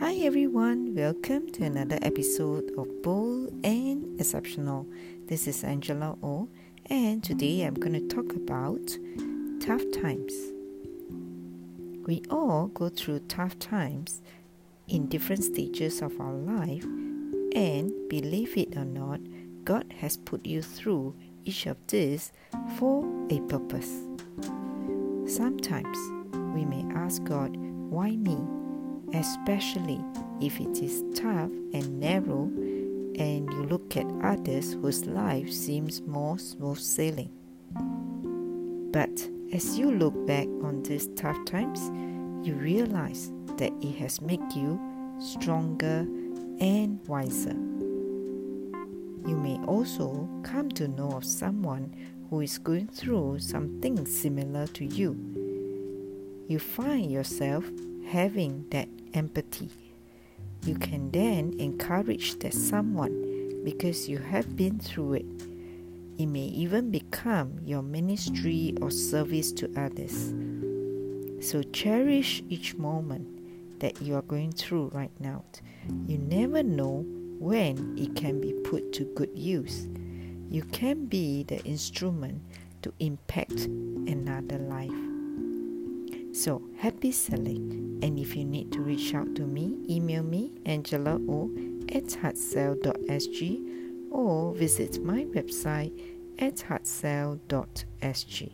everyone, welcome to another episode of Bold and Exceptional. This is Angela O, and today I'm going to talk about tough times. We all go through tough times in different stages of our life, and believe it or not, God has put you through each of these for a purpose. Sometimes we may ask God, Why me? Especially if it is tough and narrow and you look at others whose life seems more smooth sailing. But as you look back on these tough times, you realize that it has made you stronger and wiser. You may also come to know of someone who is going through something similar to you. You find yourself having that empathy. You can then encourage that someone because you have been through it. It may even become your ministry or service to others. So cherish each moment that you are going through right now. You never know when it can be put to good use. You can be the instrument to impact another life. So happy selling. And if you need to reach out to me, email me angela o at heartsell.sg or visit my website at heartsell.sg.